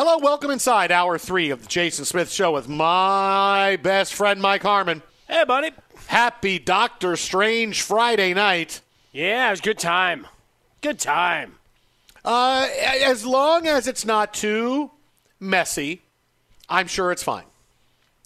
Hello, welcome inside hour three of the Jason Smith Show with my best friend Mike Harmon. Hey, buddy. Happy Doctor Strange Friday night. Yeah, it was a good time. Good time. Uh, as long as it's not too messy, I'm sure it's fine.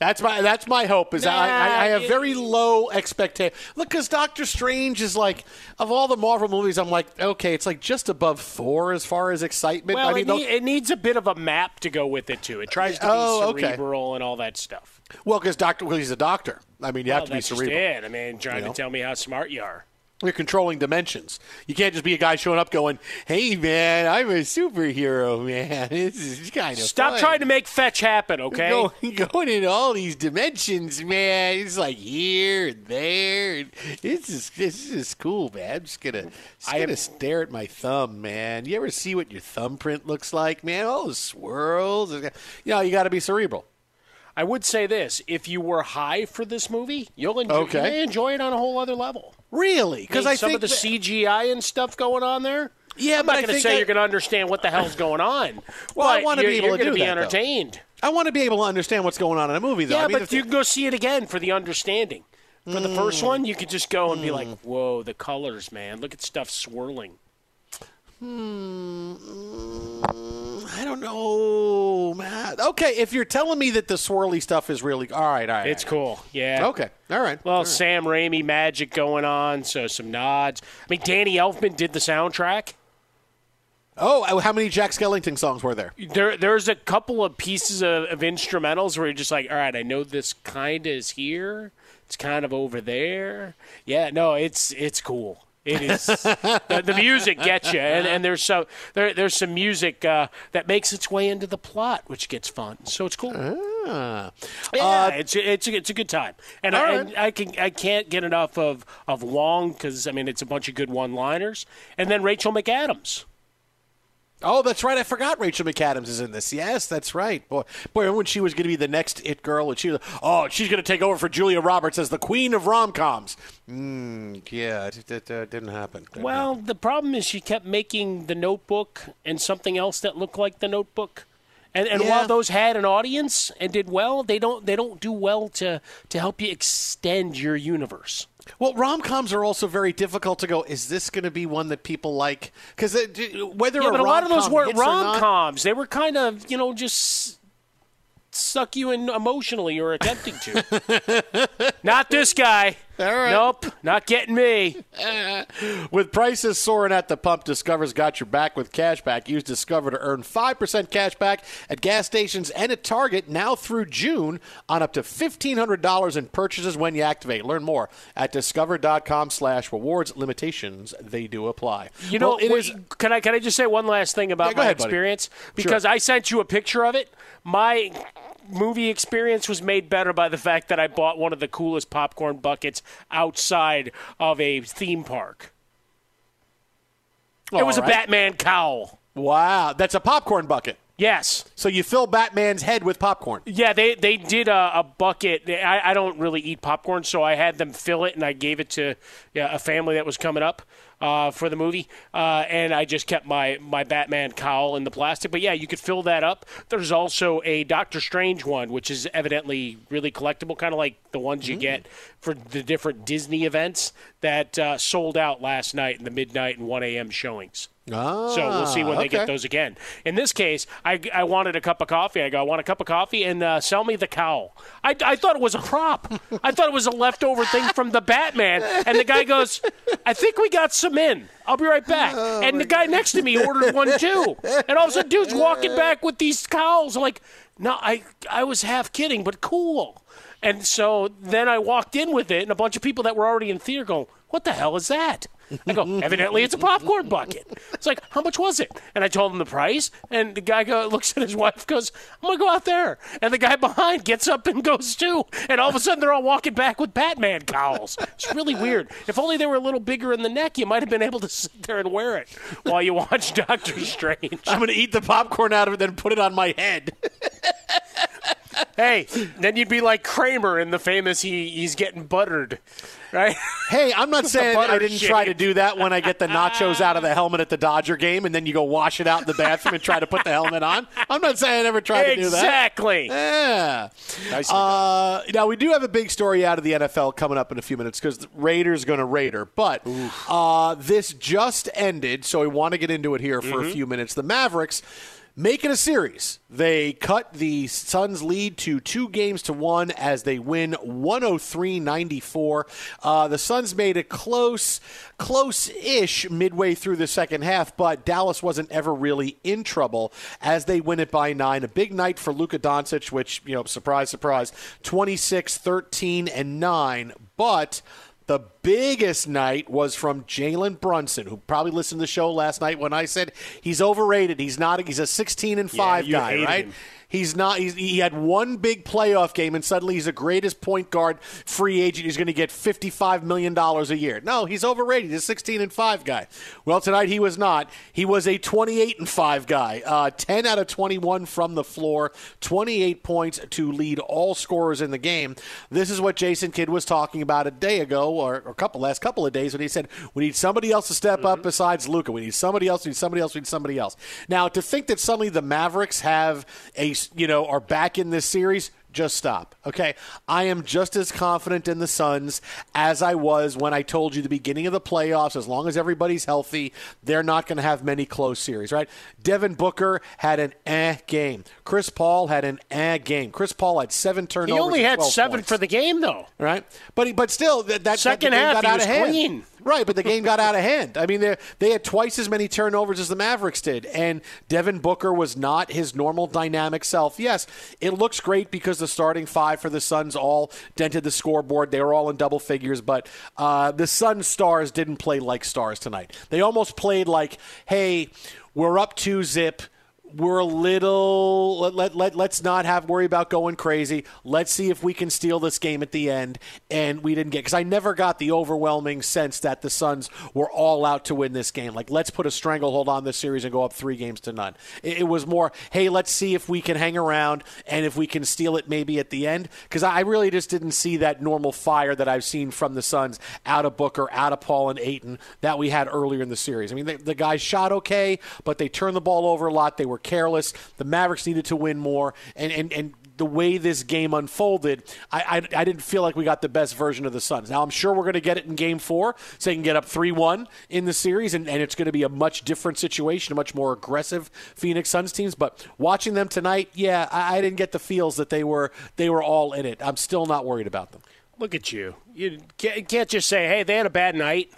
That's my that's my hope. Is I, I, I have very low expectation. Look, because Doctor Strange is like of all the Marvel movies, I'm like okay, it's like just above Thor as far as excitement. Well, I mean, it, need- it needs a bit of a map to go with it too. It tries to be Oh, okay. cerebral and all that stuff. well, because Doctor, well, he's a doctor. I mean, you well, have to be cerebral. it. I mean, trying You know? to tell me how smart you are. You're controlling dimensions. You can't just be a guy showing up going, "Hey, man, I'm a superhero, man. This is kind of Stop fun. trying to make fetch happen, okay? Going, going in all these dimensions, man. It's like here and there. This is this is cool, man. I'm just gonna just I am- gonna stare at my thumb, man. You ever see what your thumbprint looks like, man? All the swirls. You know, you got to be cerebral. I would say this: if you were high for this movie, you'll enjoy, Okay. you may enjoy it on a whole other level. Really? Because I mean, I some think of the that- CGI and stuff going on there. Yeah, I'm but not I going to say I- you're going to understand what the hell's going on. Well, I wanna you're- be able to be that, though. entertained. I want to be able to understand what's going on in a movie, though. Yeah, I mean, but you can go see it again for the understanding. For the Mm. first one, you could just go and be like, "Whoa, the colors, man! Look at stuff swirling." Hmm, mm, I don't know, Okay, if you're telling me that the swirly stuff is really all right, all right, It's all cool. Yeah. Okay, all right. Well, all right. Sam Raimi magic going on, so some nods. I mean, Danny Elfman did the soundtrack. Oh, uh, how many Jack Skellington songs were there? There, there's a couple of pieces of, of instrumentals where you're just like, all right, I know this kind of is here. It's kind of over there. Yeah, no, it's it's cool. It is the, the music gets you, and, and there's so there, there's some music uh, that makes its way into the plot, which gets fun. So it's cool. Ah. Yeah, it's it's a, it's a good time, and, I, all and I can I can't get enough of of Wong because I mean it's a bunch of good one liners, and then Rachel McAdams. Oh, that's right. I forgot Rachel McAdams is in this. Yes, that's right. Boy, boy, when she was going to be the next it girl, and she was, oh, she's going to take over for Julia Roberts as the queen of rom coms. Mm, yeah, it, it, uh, didn't happen. Didn't Well, happen. the problem is she kept making the Notebook and something else that looked like the Notebook. And, and Yeah. while those had an audience and did well, they don't they don't do well to to help you extend your universe. Well, rom coms are also very difficult to go. Is this going to be one that people like? Because uh, whether Yeah, a but a lot of those weren't hits or not- rom coms. They were kind of you know just suck you in emotionally or attempting to. not this guy. Nope, not getting me. With prices soaring at the pump, Discover's got your back with cash back. Use Discover to earn 5% cash back at gas stations and at Target now through June on up to $1,500 in purchases when you activate. Learn more at discover.com slash rewards. Limitations, they do apply. You know, Well, it wait, is- can I can I just say one last thing about Yeah, my ahead, buddy. experience? Because I sent you a picture of it. My movie experience was made better by the fact that I bought one of the coolest popcorn buckets outside of a theme park. it was All a. Batman cowl. Wow, that's a popcorn bucket. Yes. So you fill Batman's head with popcorn. Yeah, they they did a, a bucket. I, I don't really eat popcorn, so I had them fill it, and I gave it to yeah, a family that was coming up uh, for the movie, uh, and I just kept my my Batman cowl in the plastic. But yeah, you could fill that up. There's also a Doctor Strange one, which is evidently really collectible, kind of like the ones you get for the different Disney events that uh, sold out last night in the midnight and 1 a.m. showings. Ah, So we'll see when they get those again. In this case, I, I wanted a cup of coffee. I go, I want a cup of coffee and uh, sell me the cowl. I, I thought it was a prop. I thought it was a leftover thing from the Batman. And the guy goes, I think we got some in. I'll be right back. and the guy next to me ordered one too. And all of a sudden, dude's walking back with these cowls. I'm like, no, I, I was half kidding, but cool. And so then I walked in with it, and a bunch of people that were already in theater go, What the hell is that? I go, Evidently, it's a popcorn bucket. It's like, How much was it? And I told him the price, and the guy go, looks at his wife, goes, I'm going to go out there. And the guy behind gets up and goes too. And all of a sudden, they're all walking back with Batman cowls. It's really weird. If only they were a little bigger in the neck, you might have been able to sit there and wear it while you watch Doctor Strange. I'm going to eat the popcorn out of it, then put it on my head. Hey, then you'd be like Kramer in the famous he, he's getting buttered, right? Hey, I'm not saying I didn't try to do that when I get the nachos out of the helmet at the Dodger game, and then you go wash it out in the bathroom and try to put the helmet on. I'm not saying I never tried to do that. exactly. Yeah. Nicely Uh, now we do have a big story out of the NFL coming up in a few minutes because the Raiders going to Raider, but uh, this just ended, so we want to get into it here for Mm-hmm. a few minutes. The Mavericks making a series. They cut the Suns' lead to two games to one as they win 103-94. Uh, the Suns made it close, close-ish midway through the second half, but Dallas wasn't ever really in trouble as they win it by nine. A big night for Luka Doncic, which you know, surprise, surprise, 26, 13, and nine, but. The biggest night was from Jalen Brunson, who probably listened to the show last night when I said he's overrated. He's not. He's a 16 and five you guy, right? him. He's not. He's, he had one big playoff game, and suddenly he's the greatest point guard free agent. He's going to get fifty-five million dollars a year. No, he's overrated. He's a sixteen and five guy. Well, tonight he was not. He was a twenty-eight and five guy. Uh, Ten out of twenty-one from the floor. Twenty-eight points to lead all scorers in the game. This is what Jason Kidd was talking about a day ago, or, or a couple last couple of days, when he said we need somebody else to step up besides Luka. We need somebody else. We need somebody else. We need somebody else. Now, to think that suddenly the Mavericks have a you know are back in this series just stop. Okay. I am just as confident in the Suns as I was when I told you the beginning of the playoffs. As long as everybody's healthy, they're not going to have many close series, right? Devin Booker had an eh game. Chris Paul had an eh game. Chris Paul had seven turnovers. He only had seven points for the game, though. right? But he, but still, that, that Second that, half, got he out was of hand. clean. Right, but the game got out of hand. I mean, they they had twice as many turnovers as the Mavericks did, and Devin Booker was not his normal dynamic self. Yes, it looks great because the starting five for the Suns all dented the scoreboard. They were all in double figures, but uh, the Sun stars didn't play like stars tonight. They almost played like, "Hey, we're up two zip." We're a little let, let, let let's not have worry about going crazy. Let's see if we can steal this game at the end. And we didn't get because I never got the overwhelming sense that the Suns were all out to win this game. Like let's put a stranglehold on this series and go up three games to none. It, it was more, hey, let's see if we can hang around and if we can steal it maybe at the end. Because I really just didn't see that normal fire that I've seen from the Suns out of Booker, out of Paul and Ayton that we had earlier in the series. I mean, the, the guys shot okay, but they turned the ball over a lot. They were careless. The Mavericks needed to win more, and and and the way this game unfolded, I, I, I, didn't feel like we got the best version of the Suns. Now, I'm sure we're going to get it in game four, so they can get up 3 1 in the series, and, and it's going to be a much different situation, a much more aggressive Phoenix Suns teams. But watching them tonight, yeah, I, I didn't get the feels that they were they were all in it. I'm still not worried about them. Look at you. You can't just say, hey, they had a bad night.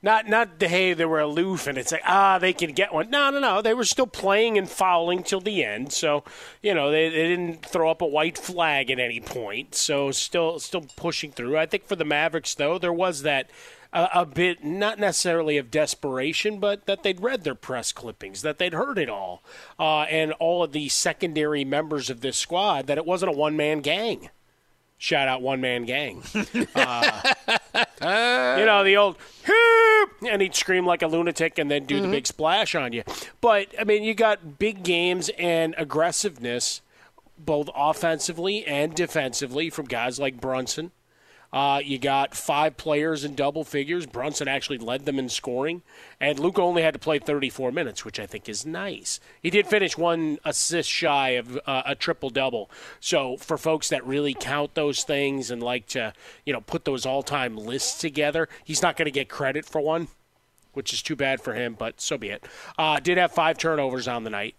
Not not the hey they were aloof and it's like ah they can get one. No no no they were still playing and fouling till the end. So you know they, they didn't throw up a white flag at any point. So still still pushing through. I think for the Mavericks though there was that uh, a bit not necessarily of desperation, but that they'd read their press clippings, that they'd heard it all, uh, and all of the secondary members of this squad that it wasn't a one man gang. Shout out one man gang. Uh, you know, the old and he'd scream like a lunatic and then do mm-hmm. the big splash on you. But, I mean, you got big games and aggressiveness, both offensively and defensively, from guys like Brunson. Uh, you got five players in double figures. Brunson actually led them in scoring, and Luka only had to play 34 minutes, which I think is nice. He did finish one assist shy of uh, a triple double. So for folks that really count those things and like to, you know, put those all-time lists together, he's not going to get credit for one, which is too bad for him. But so be it. Uh, did have five turnovers on the night.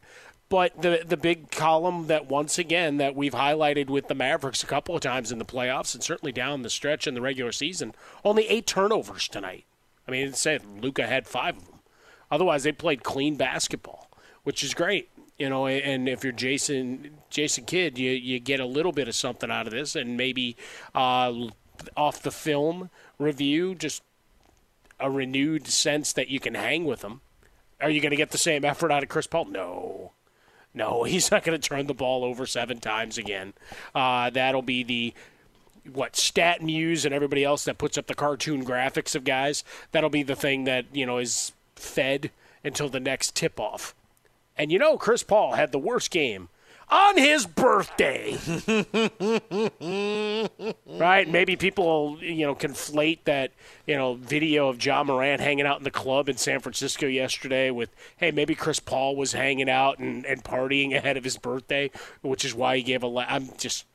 But the the big column that once again that we've highlighted with the Mavericks a couple of times in the playoffs and certainly down the stretch in the regular season, only eight turnovers tonight. I mean, say Luka had five of them. Otherwise, they played clean basketball, which is great. You know, and if you're Jason Jason Kidd, you you get a little bit of something out of this, and maybe uh, off the film review, just a renewed sense that you can hang with them. Are you going to get the same effort out of Chris Paul? No. No, he's not going to turn the ball over seven times again. Uh, that'll be the what StatMuse and everybody else that puts up the cartoon graphics of guys. That'll be the thing that you know is fed until the next tip off. And you know, Chris Paul had the worst game on his birthday. right? Maybe people, you know, conflate that, you know, video of Ja Morant hanging out in the club in San Francisco yesterday with, hey, maybe Chris Paul was hanging out and, and partying ahead of his birthday, which is why he gave a. La- I'm just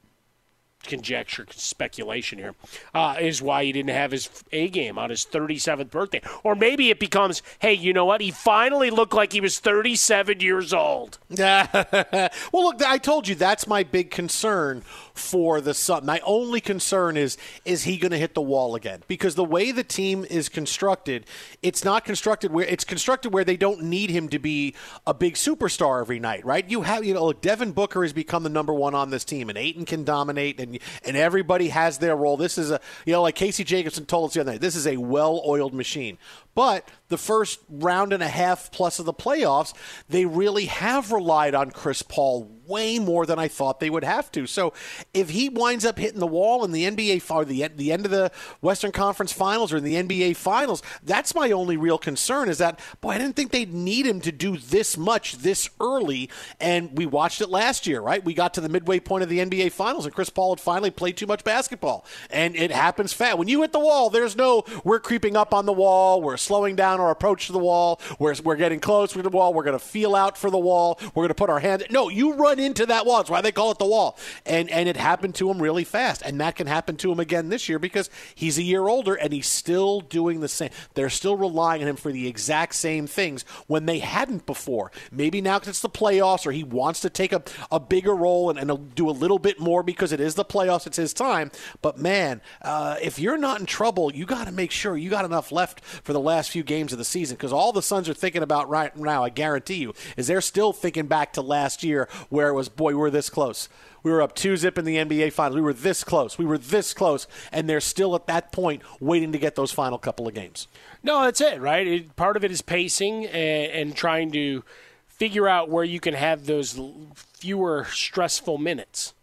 conjecture, speculation here, uh, is why he didn't have his A game on his 37th birthday. Or maybe it becomes, hey, you know what? He finally looked like he was 37 years old. well, look, I told you that's my big concern for the Sun. My only concern is is he going to hit the wall again? Because the way the team is constructed, it's not constructed where it's constructed where they don't need him to be a big superstar every night, right? You have you know Devin Booker has become the number one on this team, and Ayton can dominate, and and everybody has their role. This is a you know like Casey Jacobsen told us the other night. This is a well-oiled machine. But the first round and a half plus of the playoffs, they really have relied on Chris Paul way more than I thought they would have to. So if he winds up hitting the wall in the NBA or the the end of the Western Conference Finals or in the NBA Finals, that's my only real concern. Is that boy, I didn't think they'd need him to do this much this early, and we watched it last year, right? We got to the midway point of the NBA Finals, and Chris Paul had finally played too much basketball, and it happens fast. When you hit the wall, there's no we're creeping up on the wall, we're slowing down our approach to the wall. We're, we're getting close to the wall. We're going to feel out for the wall. We're going to put our hand. No, you run into that wall. That's why they call it the wall. And and it happened to him really fast. And that can happen to him again this year because he's a year older and he's still doing the same. They're still relying on him for the exact same things when they hadn't before. Maybe now because it's the playoffs or he wants to take a, a bigger role and, and do a little bit more because it is the playoffs. It's his time. But man, uh, if you're not in trouble, you got to make sure you got enough left for the last few games of the season because all the Suns are thinking about right now, I guarantee you, is they're still thinking back to last year where it was, boy, we're this close. We were up two zip in the NBA Finals. We were this close. We were this close, and they're still at that point waiting to get those final couple of games. No, that's it, right? It, part of it is pacing and, and trying to figure out where you can have those fewer stressful minutes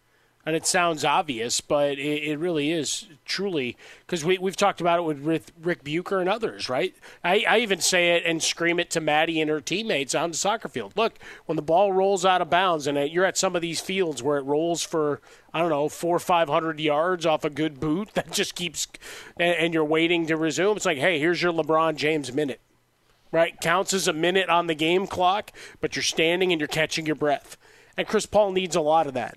and it sounds obvious, but it, it really is truly because we, we've talked about it with Rick, Rick Bucher and others, right? I, I even say it and scream it to Maddie and her teammates on the soccer field. Look, when the ball rolls out of bounds, and uh, you're at some of these fields where it rolls for I don't know four or five hundred yards off a good boot that just keeps, and, and you're waiting to resume. It's like, hey, here's your LeBron James minute right? Counts as a minute on the game clock, but you're standing and you're catching your breath. And Chris Paul needs a lot of that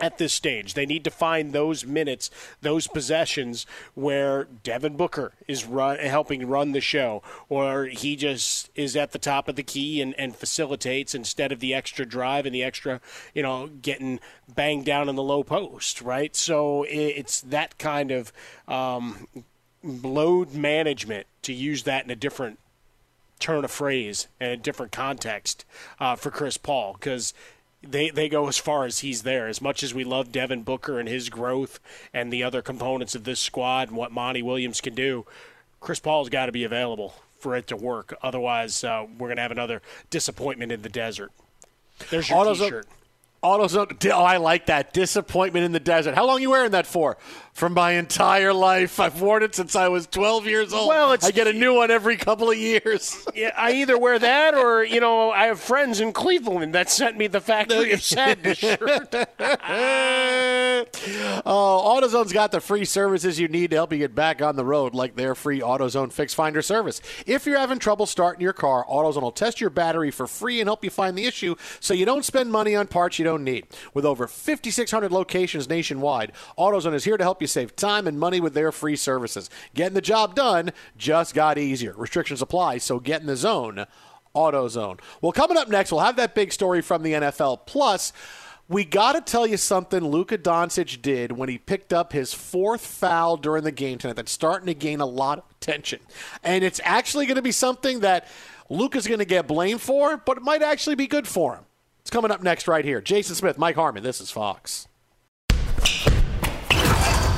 at this stage. They need to find those minutes, those possessions where Devin Booker is run, helping run the show, or he just is at the top of the key and, and facilitates instead of the extra drive and the extra, you know, getting banged down in the low post, right? So it's that kind of um, load management, to use that in a different turn of phrase and a different context uh, for Chris Paul, because – they they go as far as he's there. As much as we love Devin Booker and his growth and the other components of this squad and what Monty Williams can do, Chris Paul's got to be available for it to work. Otherwise, uh, we're going to have another disappointment in the desert. There's your Autos T-shirt. AutoZone. Oh, I like that. Disappointment in the desert. How long you wearing that for? From my entire life. I've worn it since I was 12 years old. Well, it's, I get a new one every couple of years. Yeah, I either wear that or, you know, I have friends in Cleveland that sent me the Factory of Sadness shirt. oh, AutoZone's got the free services you need to help you get back on the road, like their free AutoZone Fix Finder service. If you're having trouble starting your car, AutoZone will test your battery for free and help you find the issue so you don't spend money on parts you don't need. With over 5,600 locations nationwide, AutoZone is here to help you save time and money with their free services. Getting the job done just got easier. Restrictions apply, so get in the zone. AutoZone. Well, coming up next, we'll have that big story from the NFL. Plus, we got to tell you something Luka Doncic did when he picked up his fourth foul during the game tonight that's starting to gain a lot of attention. And it's actually going to be something that Luka's going to get blamed for, but it might actually be good for him. It's coming up next right here. Jason Smith, Mike Harmon. This is Fox.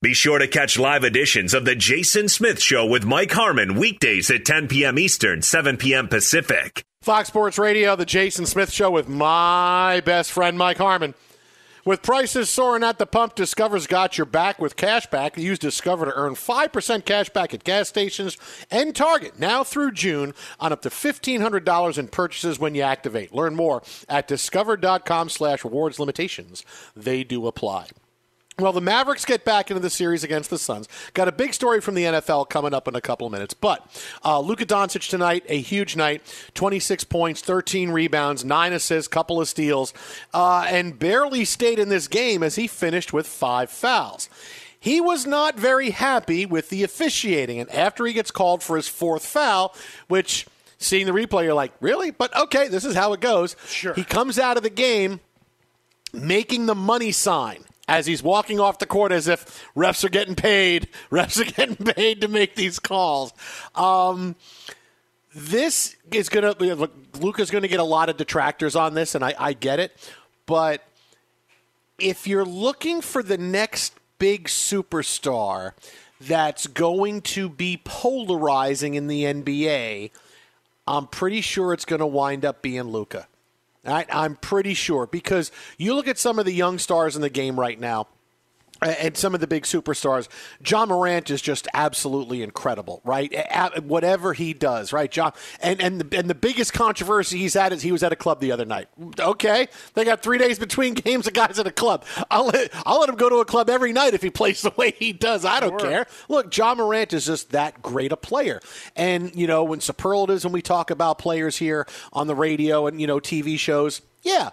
Be sure to catch live editions of The Jason Smith Show with Mike Harmon weekdays at 10 p.m. Eastern, 7 p.m. Pacific. Fox Sports Radio, The Jason Smith Show with my best friend, Mike Harmon. With prices soaring at the pump, Discover's got your back with cash back. Use Discover to earn 5% cash back at gas stations and Target now through June on up to $1,500 in purchases when you activate. Learn more at discover.com slash rewards limitations. They do apply. Well, the Mavericks get back into the series against the Suns. Got a big story from the NFL coming up in a couple of minutes. But uh, Luka Doncic tonight, a huge night 26 points, 13 rebounds, 9 assists, couple of steals, uh, and barely stayed in this game as he finished with five fouls. He was not very happy with the officiating. And after he gets called for his fourth foul, which seeing the replay, you're like, really? But okay, this is how it goes. Sure. He comes out of the game making the money sign as he's walking off the court as if refs are getting paid. Refs are getting paid to make these calls. Um, this is going to. Luka's going to get a lot of detractors on this, and I, I get it. But if you're looking for the next big superstar that's going to be polarizing in the NBA, I'm pretty sure it's going to wind up being Luka. I, I'm pretty sure because you look at some of the young stars in the game right now and some of the big superstars. Ja Morant is just absolutely incredible, right? Whatever he does, right, John? And and the, and the biggest controversy he's had is he was at a club the other night. Okay, they got three days between games. The guy's at a club. I'll let I'll let him go to a club every night if he plays the way he does. I don't Sure. care. Look, Ja Morant is just that great a player. And you know, when superlatives, when we talk about players here on the radio and you know TV shows, yeah,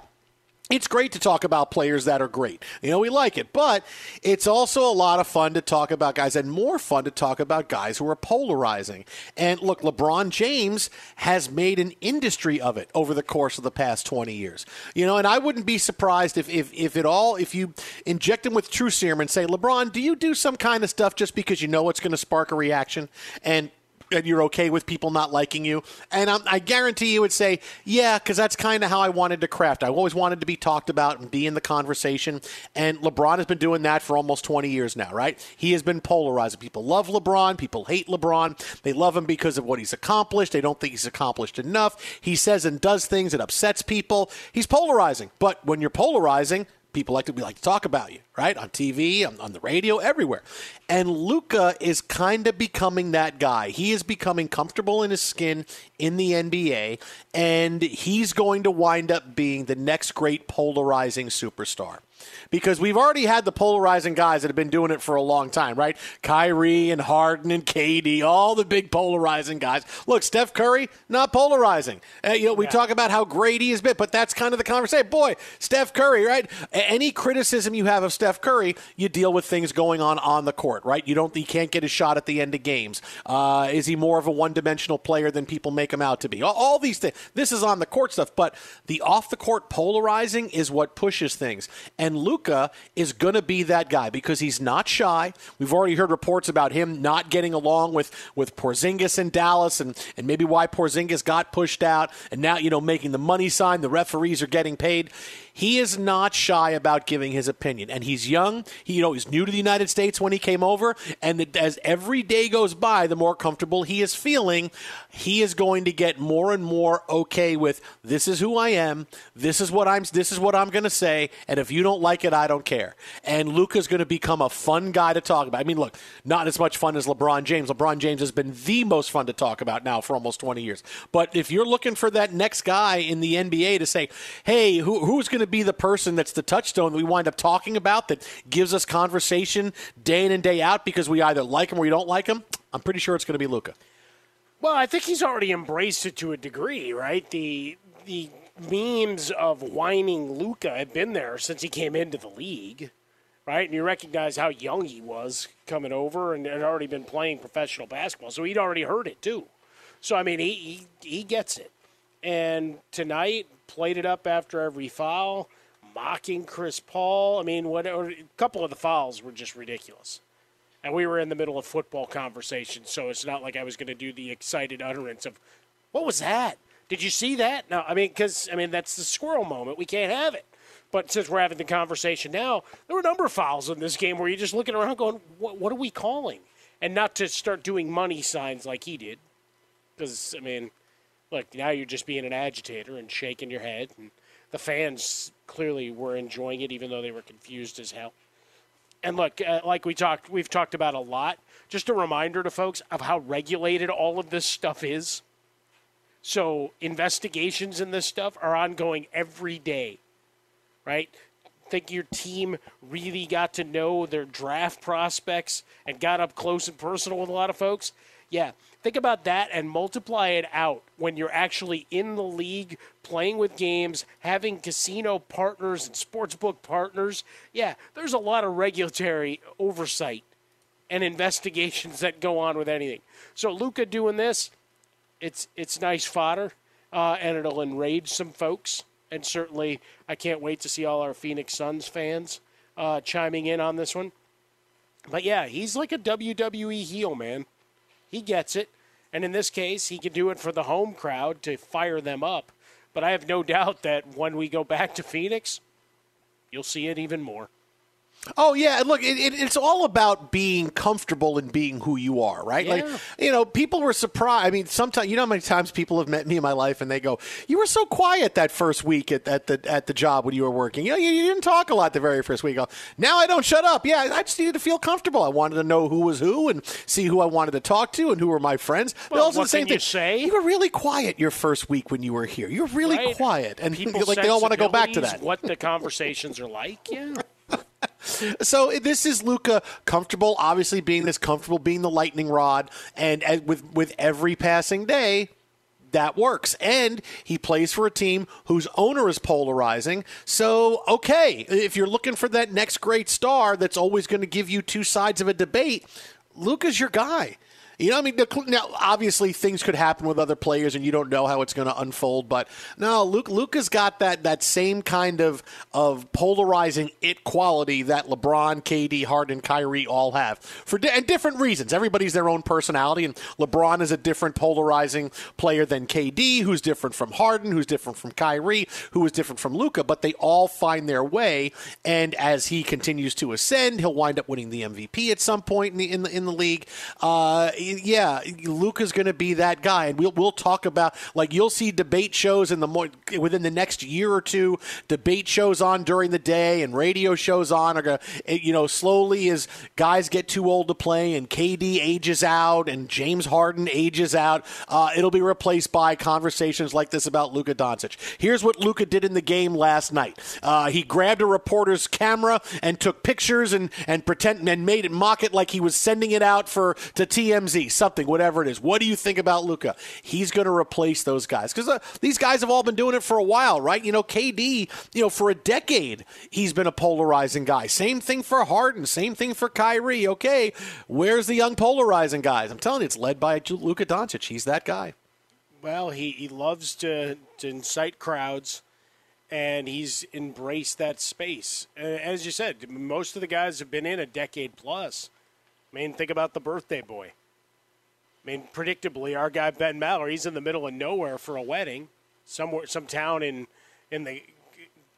it's great to talk about players that are great. You know, we like it, but it's also a lot of fun to talk about guys and more fun to talk about guys who are polarizing. And look, LeBron James has made an industry of it over the course of the past 20 years. You know, and I wouldn't be surprised if, if, if it all, if you inject him with true serum and say, LeBron, do you do some kind of stuff just because you know it's going to spark a reaction? And and you're okay with people not liking you. And um, I guarantee you would say, yeah, because that's kind of how I wanted to craft. I always wanted to be talked about and be in the conversation. And LeBron has been doing that for almost 20 years now, right? He has been polarizing. People love LeBron. People hate LeBron. They love him because of what he's accomplished. They don't think he's accomplished enough. He says and does things that upsets people. He's polarizing. But when you're polarizing, people like to we like to talk about you, right? On TV, on, on the radio, everywhere. And Luka is kind of becoming that guy. He is becoming comfortable in his skin in the NBA, and he's going to wind up being the next great polarizing superstar. Because we've already had the polarizing guys that have been doing it for a long time, right? Kyrie and Harden and KD, all the big polarizing guys. Look, Steph Curry, not polarizing. Uh, you know, we talk about how great he has been, but that's kind of the conversation. Boy, Steph Curry, right? Any criticism you have of Steph Curry, you deal with things going on on the court, right? You don't, you can't get a shot at the end of games. Uh, is he more of a one-dimensional player than people make him out to be? All, all these things. This is on the court stuff, but the off-the-court polarizing is what pushes things. And Luka is going to be that guy because he's not shy. We've already heard reports about him not getting along with with Porzingis in Dallas, and and maybe why Porzingis got pushed out, and now you know making the money sign. The referees are getting paid. He is not shy about giving his opinion, and he's young. He, you know, he's new to the United States when he came over, and that as every day goes by, the more comfortable he is feeling, he is going to get more and more okay with this is who I am, this is what I'm, this is what I'm going to say, and if you don't don't like it, I don't care. And Luka's going to become a fun guy to talk about. I mean, look, not as much fun as LeBron James. LeBron James has been the most fun to talk about now for almost 20 years. But if you're looking for that next guy in the NBA to say, hey, who, who's going to be the person that's the touchstone that we wind up talking about that gives us conversation day in and day out because we either like him or we don't like him? I'm pretty sure it's going to be Luka. Well, I think he's already embraced it to a degree, right? The the memes of whining Luka have been there since he came into the league, right? And you recognize how young he was coming over and had already been playing professional basketball, so he'd already heard it too. So I mean, he he, he gets it. And tonight played it up after every foul, mocking Chris Paul. I mean, what a couple of the fouls were just ridiculous. And we were in the middle of football conversation, so it's not like I was going to do the excited utterance of, "What was that? Did you see that?" No, I mean, because I mean that's the squirrel moment. We can't have it. But since we're having the conversation now, there were a number of fouls in this game where you're just looking around, going, "What, what are we calling?" And not to start doing money signs like he did, because I mean, look, now you're just being an agitator and shaking your head, and the fans clearly were enjoying it, even though they were confused as hell. And look, uh, like we talked, we've talked about a lot. Just a reminder to folks of how regulated all of this stuff is. So investigations in this stuff are ongoing every day, right? Think your team really got to know their draft prospects and got up close and personal with a lot of folks? Yeah, think about that and multiply it out when you're actually in the league, playing with games, having casino partners and sportsbook partners. Yeah, there's a lot of regulatory oversight and investigations that go on with anything. So Luka doing this, it's it's nice fodder, uh, and it'll enrage some folks. And certainly, I can't wait to see all our Phoenix Suns fans uh, chiming in on this one. But yeah, he's like a WWE heel, man. He gets it. And in this case, he can do it for the home crowd to fire them up. But I have no doubt that when we go back to Phoenix, you'll see it even more. Oh yeah, look, it, it, it's all about being comfortable and being who you are, right? Yeah. Like, you know, people were surprised. I mean, sometimes you know how many times people have met me in my life and they go, "You were so quiet that first week at, at the at the job when you were working. You know, you, you didn't talk a lot the very first week." I go, Now I don't shut up. Yeah, I just needed to feel comfortable. I wanted to know who was who and see who I wanted to talk to and who were my friends. But Well, also what the same can you say? You were really quiet your first week when you were here. You're really Right? quiet, and People's like they all want to go back to that. What the conversations are like, yeah. So this is Luka comfortable, obviously being this comfortable, being the lightning rod, and as with with every passing day, that works. And he plays for a team whose owner is polarizing. So okay, if you're looking for that next great star, that's always going to give you two sides of a debate. Luka's your guy. You know, I mean, now obviously things could happen with other players, and you don't know how it's going to unfold. But no, Luke, Luka's got that that same kind of of polarizing it quality that LeBron, KD, Harden, Kyrie all have for di- and different reasons. Everybody's their own personality, and LeBron is a different polarizing player than KD, who's different from Harden, who's different from Kyrie, who is different from Luka. But they all find their way, and as he continues to ascend, he'll wind up winning the MVP at some point in the in the, in the league. Uh, yeah, Luka's going to be that guy, and we'll we'll talk about like you'll see debate shows in the more within the next year or two. Debate shows on during the day and radio shows on are going to you know slowly as guys get too old to play and KD ages out and James Harden ages out, uh, it'll be replaced by conversations like this about Luka Doncic. Here's what Luka did in the game last night. Uh, he grabbed a reporter's camera and took pictures and and pretend and made it mock it like he was sending it out for to TMZ, something, whatever it is. What do you think about Luka? He's going to replace those guys because uh, these guys have all been doing it for a while, right? You know, KD, you know, for a decade he's been a polarizing guy. Same thing for Harden. Same thing for Kyrie. Okay, where's the young polarizing guys? I'm telling you, it's led by Luka Doncic. He's that guy. Well, he, he loves to, to incite crowds, and he's embraced that space. As you said, most of the guys have been in a decade plus. I mean, think about the birthday boy. I mean, predictably, our guy Ben Maller, he's in the middle of nowhere for a wedding, somewhere, some town in in the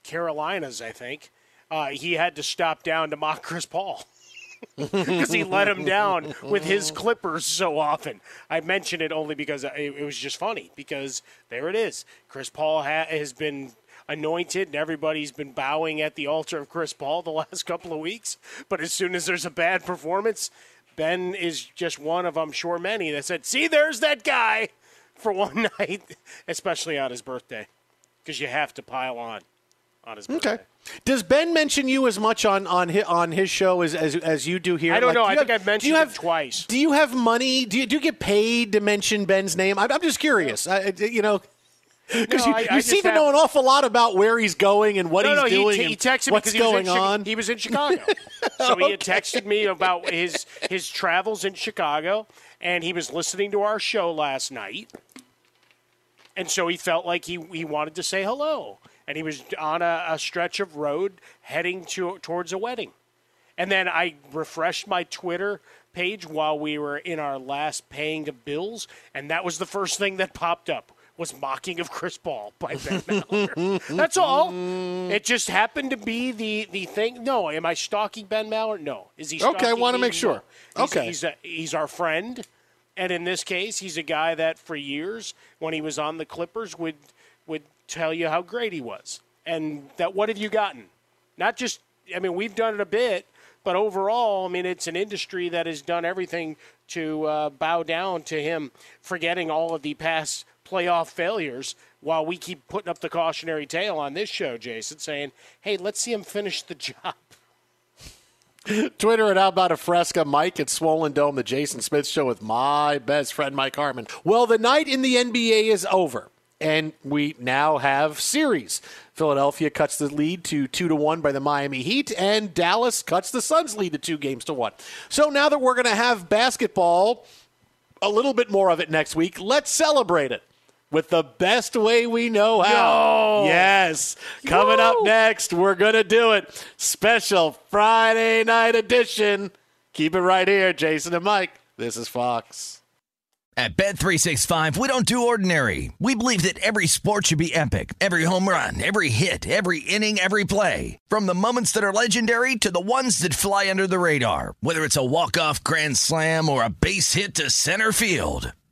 Carolinas, I think. Uh, he had to stop down to mock Chris Paul. because he let him down with his clippers so often. I mention it only because it, it was just funny because there it is. Chris Paul ha- has been anointed and everybody's been bowing at the altar of Chris Paul the last couple of weeks. But as soon as there's a bad performance, Ben is just one of, I'm sure, many that said, see, there's that guy for one night, especially on his birthday, because you have to pile on on his birthday. Okay. Does Ben mention you as much on on his, on his show as, as as you do here? I don't Like, know. do I you think I've mentioned you have, twice. Do you have money? Do you, do you get paid to mention Ben's name? I'm, I'm just curious. I, you know, because No, you, I- you I seem to have- know an awful lot about where he's going and what no, he's no, he, doing. t- and he texted me what's because he was in Chi- He was in Chicago, so he had texted me about his his travels in Chicago, and he was listening to our show last night, and so he felt like he he wanted to say hello, and he was on a, a stretch of road heading to towards a wedding, and then I refreshed my Twitter page while we were in our last paying of bills, and that was the first thing that popped up was mocking of Chris Paul by Ben Maller. That's all. It just happened to be the the thing. No, am I stalking Ben Maller? No. Is he? Okay, I wanna make sure. No. He's, Okay. he's a, he's our friend, and in this case, he's a guy that for years, when he was on the Clippers, would would tell you how great he was, and that what have you gotten? Not just. I mean, we've done it a bit, but overall, I mean, it's an industry that has done everything to uh, bow down to him, forgetting all of the past playoff failures while we keep putting up the cautionary tale on this show, Jason, saying, hey, let's see him finish the job. Twitter at How About a Fresca, Mike at Swollen Dome, the Jason Smith Show with my best friend Mike Harmon. Well, the night in the NBA is over, and we now have series. Philadelphia cuts the lead to two to one by the Miami Heat, and Dallas cuts the Suns' lead to two games to one. So now that we're going to have basketball, a little bit more of it next week, let's celebrate it. With the best way we know how. No. Yes. Coming up next, we're going to do it. Special Friday night edition. Keep it right here, Jason and Mike. This is Fox. At Bet365, we don't do ordinary. We believe that every sport should be epic. Every home run, every hit, every inning, every play. From the moments that are legendary to the ones that fly under the radar. Whether it's a walk-off grand slam or a base hit to center field.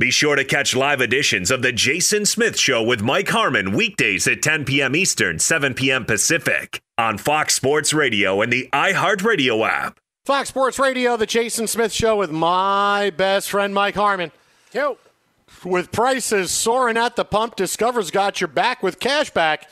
Be sure to catch live editions of The Jason Smith Show with Mike Harmon weekdays at 10 p.m. Eastern, 7 p.m. Pacific on Fox Sports Radio and the iHeartRadio app. Fox Sports Radio, The Jason Smith Show with my best friend Mike Harmon. Yo. With prices soaring at the pump, Discover's got your back with cash back.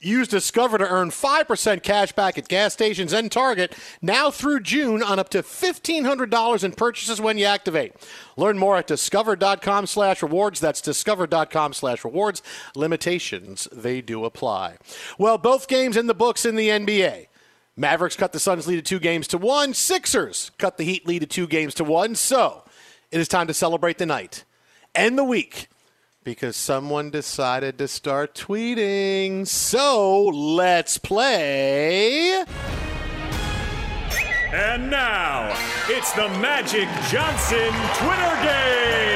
Use Discover to earn 5% cash back at gas stations and Target now through June on up to $1,500 in purchases when you activate. Learn more at discover.com slash rewards. That's discover.com slash rewards. Limitations, they do apply. Well, both games in the books in the NBA. Mavericks cut the Suns lead to two games to one. Sixers cut the Heat lead to two games to one. So it is time to celebrate the night and the week because someone decided to start tweeting. So let's play. And now, it's the Magic Johnson Twitter game.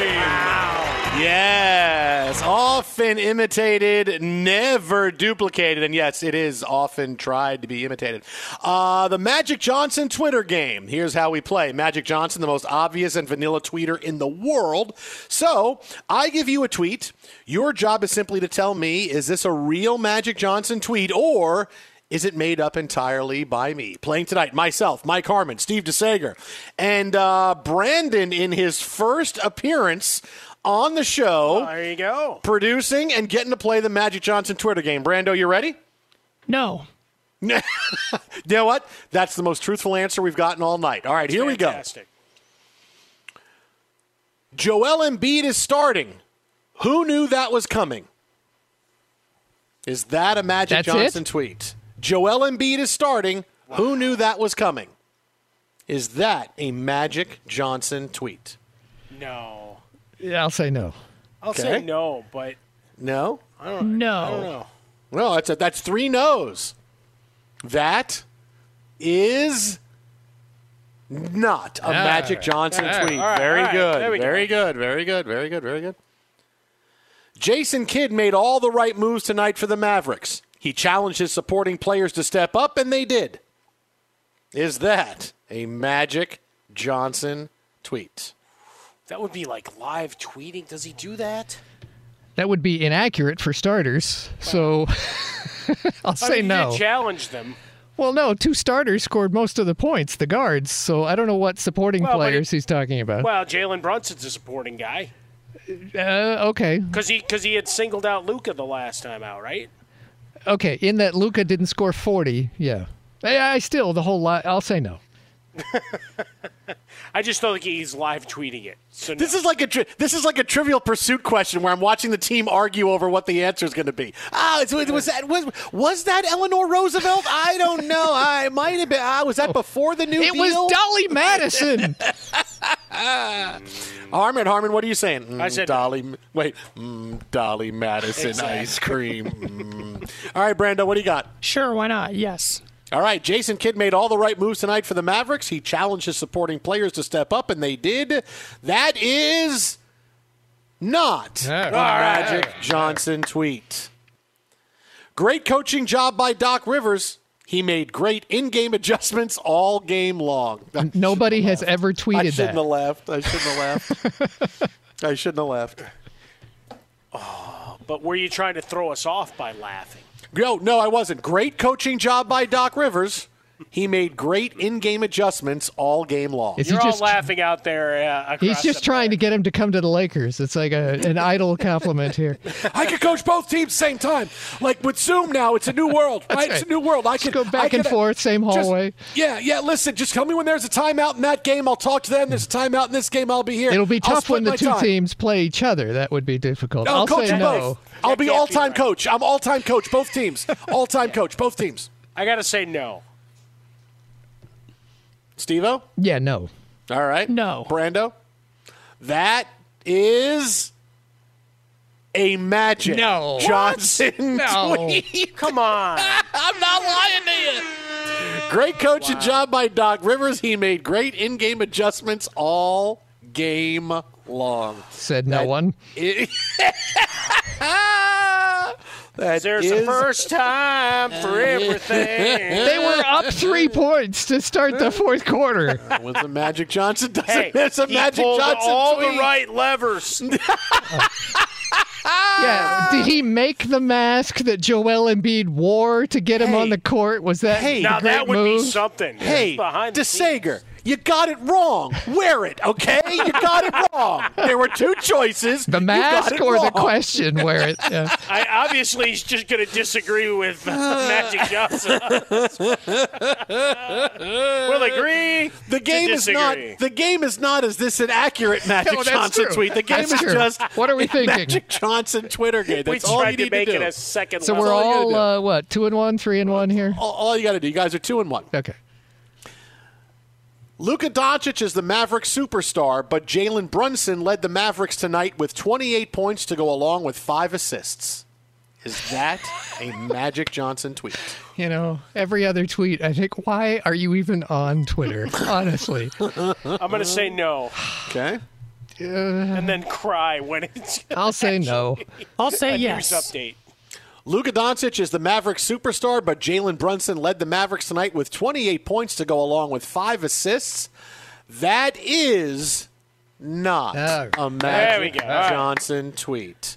Yes, often imitated, never duplicated, and yes, it is often tried to be imitated. Uh, the Magic Johnson Twitter game. Here's how we play Magic Johnson, the most obvious and vanilla tweeter in the world. So I give you a tweet. Your job is simply to tell me is this a real Magic Johnson tweet or is it made up entirely by me? Playing tonight, myself, Mike Harmon, Steve DeSager, and uh, Brandon in his first appearance on the show. there you go. Producing and getting to play the Magic Johnson Twitter game. Brando, you ready? No. you know what? That's the most truthful answer we've gotten all night. All right, here Fantastic. we go. Joel Embiid is starting. Who knew that was coming? Is that a Magic That's Johnson it? tweet? Joel Embiid is starting. Who knew that was coming? Is that a Magic Johnson tweet? No. Yeah, I'll say no. I'll Okay. say no, but No? I don't No. I don't know. No, that's a, that's three no's. That is not a All Magic right. Johnson All right. tweet. All right. Very All right. good. There we go. Very good. Very good. Very good. Very good. Jason Kidd made all the right moves tonight for the Mavericks. He challenged his supporting players to step up, and they did. Is that a Magic Johnson tweet? That would be like live tweeting. Does he do that? That would be inaccurate for starters. So I'll I say mean, no. challenge them. well, no, two starters scored most of the points, the guards. So I don't know what supporting Well, players he's talking about. Well, Jalen Brunson's a supporting guy uh, okay. because he because he had singled out Luka the last time out, right? Okay. In that Luka didn't score 40. Yeah. I, I still, the whole lot, I'll say no. I just don't think he's live tweeting it. So This is like a tri- this is like a Trivial Pursuit question where I'm watching the team argue over what the answer is going to be. Ah, it's, was that was was that Eleanor Roosevelt? I don't know. I might have been. Ah, was that before the New It Deal? was Dolly Madison. Harmon, Harmon, what are you saying? Mm, I said- Dolly. Wait, mm, Dolly Madison Exactly. ice cream. Mm. All right, Brando, what do you got? sure, why not? Yes. All right, Jason Kidd made all the right moves tonight for the Mavericks. He challenged his supporting players to step up, and they did. That is not a Magic Johnson tweet. Great coaching job by Doc Rivers. He made great in-game adjustments all game long. Nobody has ever tweeted that. I tweeted shouldn't that. have left. I shouldn't have left. I shouldn't have left. Oh, but were you trying to throw us off by laughing? No, no, I wasn't. Great coaching job by Doc Rivers. He made great in-game adjustments all game long. Is You're all just- laughing out there. Uh, He's just the- trying to get him to come to the Lakers. It's like a, an idle compliment here. I could coach both teams same time. Like with Zoom now, it's a new world, right? It's a new world. I can go back I can- and forth, same just- hallway. yeah, yeah. Listen, just tell me when there's a timeout in that game. I'll talk to them. There's a timeout in this game. I'll be here. It'll be tough when the two time. teams play each other. That would be difficult. I'll I'll coach say no. both. I'll be can't be all-time right. coach. I'm all-time coach. Both teams. All-time coach. Both teams. I got to say no. Steve-O? Yeah, no. All right. No. Brando? That is a Magic No. Johnson No. tweet. Come on. I'm not lying to you. Great coaching job by Doc Rivers. He made great in-game adjustments all game long. Said no one. That There's is- a first time for everything. They were up three points to start the fourth quarter. With the Magic Johnson doesn't Hey, miss a he Magic pulled Johnson all tweet. the right levers. Yeah. Did he make the mask that Joel Embiid wore to get him on the court? Was that Hey, the now great that would move? be something. Hey, behind the DeSager, you got it wrong. Wear it, okay? You got it wrong. There were two choices. The mask it or the question where it. Yeah. I obviously he's just going to disagree with uh, Magic Johnson. we'll agree. The game to is not. The game is not. Is this an accurate Magic No, Johnson true. tweet? The game That's is true. just. What are we thinking? Magic Johnson Twitter game. we That's all tried you to need make to it do. a second. So level. we're all all, uh, what, two and one, three and one here? all, all you got to do. You guys are two and one. Okay. Luka Doncic is the Mavericks superstar, but Jalen Brunson led the Mavericks tonight with 28 points to go along with five assists. Is that a Magic Johnson tweet? You know, every other tweet, I think, why are you even on Twitter? Honestly. I'm going to say no, Okay. Uh, and then cry when it's. I'll say no. I'll say a news yes. update. Luka Doncic is the Mavericks superstar, but Jalen Brunson led the Mavericks tonight with 28 points to go along with five assists. That is not All right. a There Magic go. All right. Johnson tweet.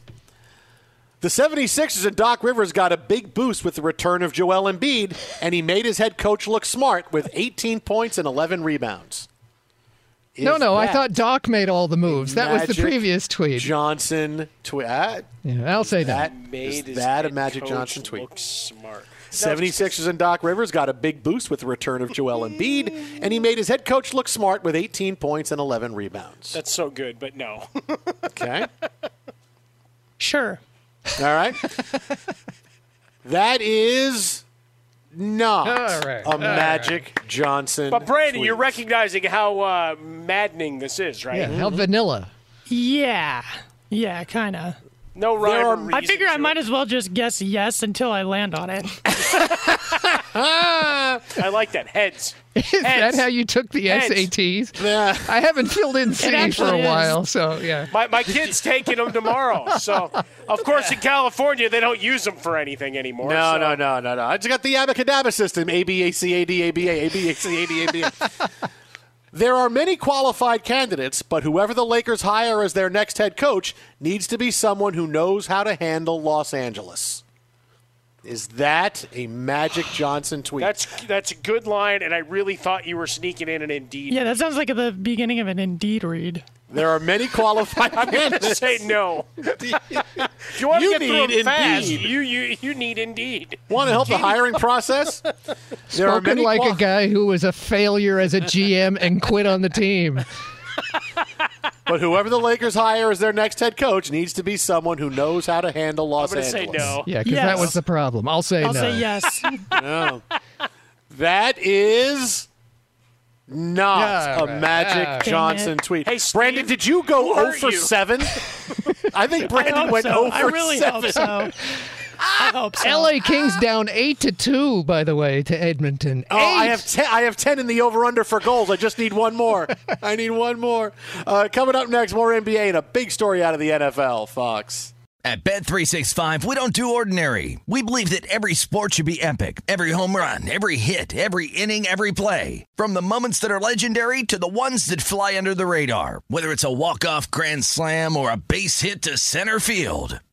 The 76ers and Doc Rivers got a big boost with the return of Joel Embiid, and he made his head coach look smart with 18 points and 11 rebounds. No, Is no, I thought Doc made all the moves. That was the Magic previous tweet. Johnson tweet. Ah, Yeah, I'll say no. that Made is his that a head Magic coach Johnson tweet. Look smart. 76ers and Doc Rivers got a big boost with the return of Joel Embiid, and he made his head coach look smart with 18 points and 11 rebounds. That's so good, but no. Okay. Sure. All right. that is not All right. a Magic Johnson. but Brandon, tweet. you're recognizing how uh, maddening this is, right? Yeah, how vanilla. Yeah. Yeah, kind of. No rhyme or are- reason I figure I to might it. as well just guess yes until I land on it. I like that. Heads. Is that how you took the Heads. SATs? Yeah. I haven't filled in C for actually a is. while, so yeah. My, my kid's taking them tomorrow. So, of course, in California, they don't use them for anything anymore. No, so- no, no, no, no. I just got the abacadabra system. A B A C A D A B A A B A C A D A B A. There are many qualified candidates, but whoever the Lakers hire as their next head coach needs to be someone who knows how to handle Los Angeles. Is that a Magic Johnson tweet? That's that's a good line, and I really thought you were sneaking in an Indeed. Yeah, that sounds like at the beginning of an Indeed read. there are many qualified I'm going to say no. if you want to You get through need them fast, Indeed. you, you, you need Indeed. Want to help the hiring process? There are Spoken many like a guy who was a failure as a GM and quit on the team. But whoever the Lakers hire as their next head coach needs to be someone who knows how to handle Los I'm going to say Angeles. no. Yeah, because Yes. that was the problem. I'll say I'll no. say yes. No. That is not All a right. Magic Dang it. Johnson tweet. Hey, Steve, Brandon, did you go who 0 for you? 7? I think Brandon hope went so. 0 for I really 7. hope so. I hope so. LA Kings down eight to two, by the way, to Edmonton. Oh, I have ten, I have ten in the over under for goals. I just need one more. I need one more. Uh, coming up next, more NBA and a big story out of the NFL. Fox. At Bet365, we don't do ordinary. We believe that every sport should be epic. Every home run, every hit, every inning, every play. From the moments that are legendary to the ones that fly under the radar. Whether it's a walk-off grand slam or a base hit to center field.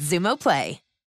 Xumo Play.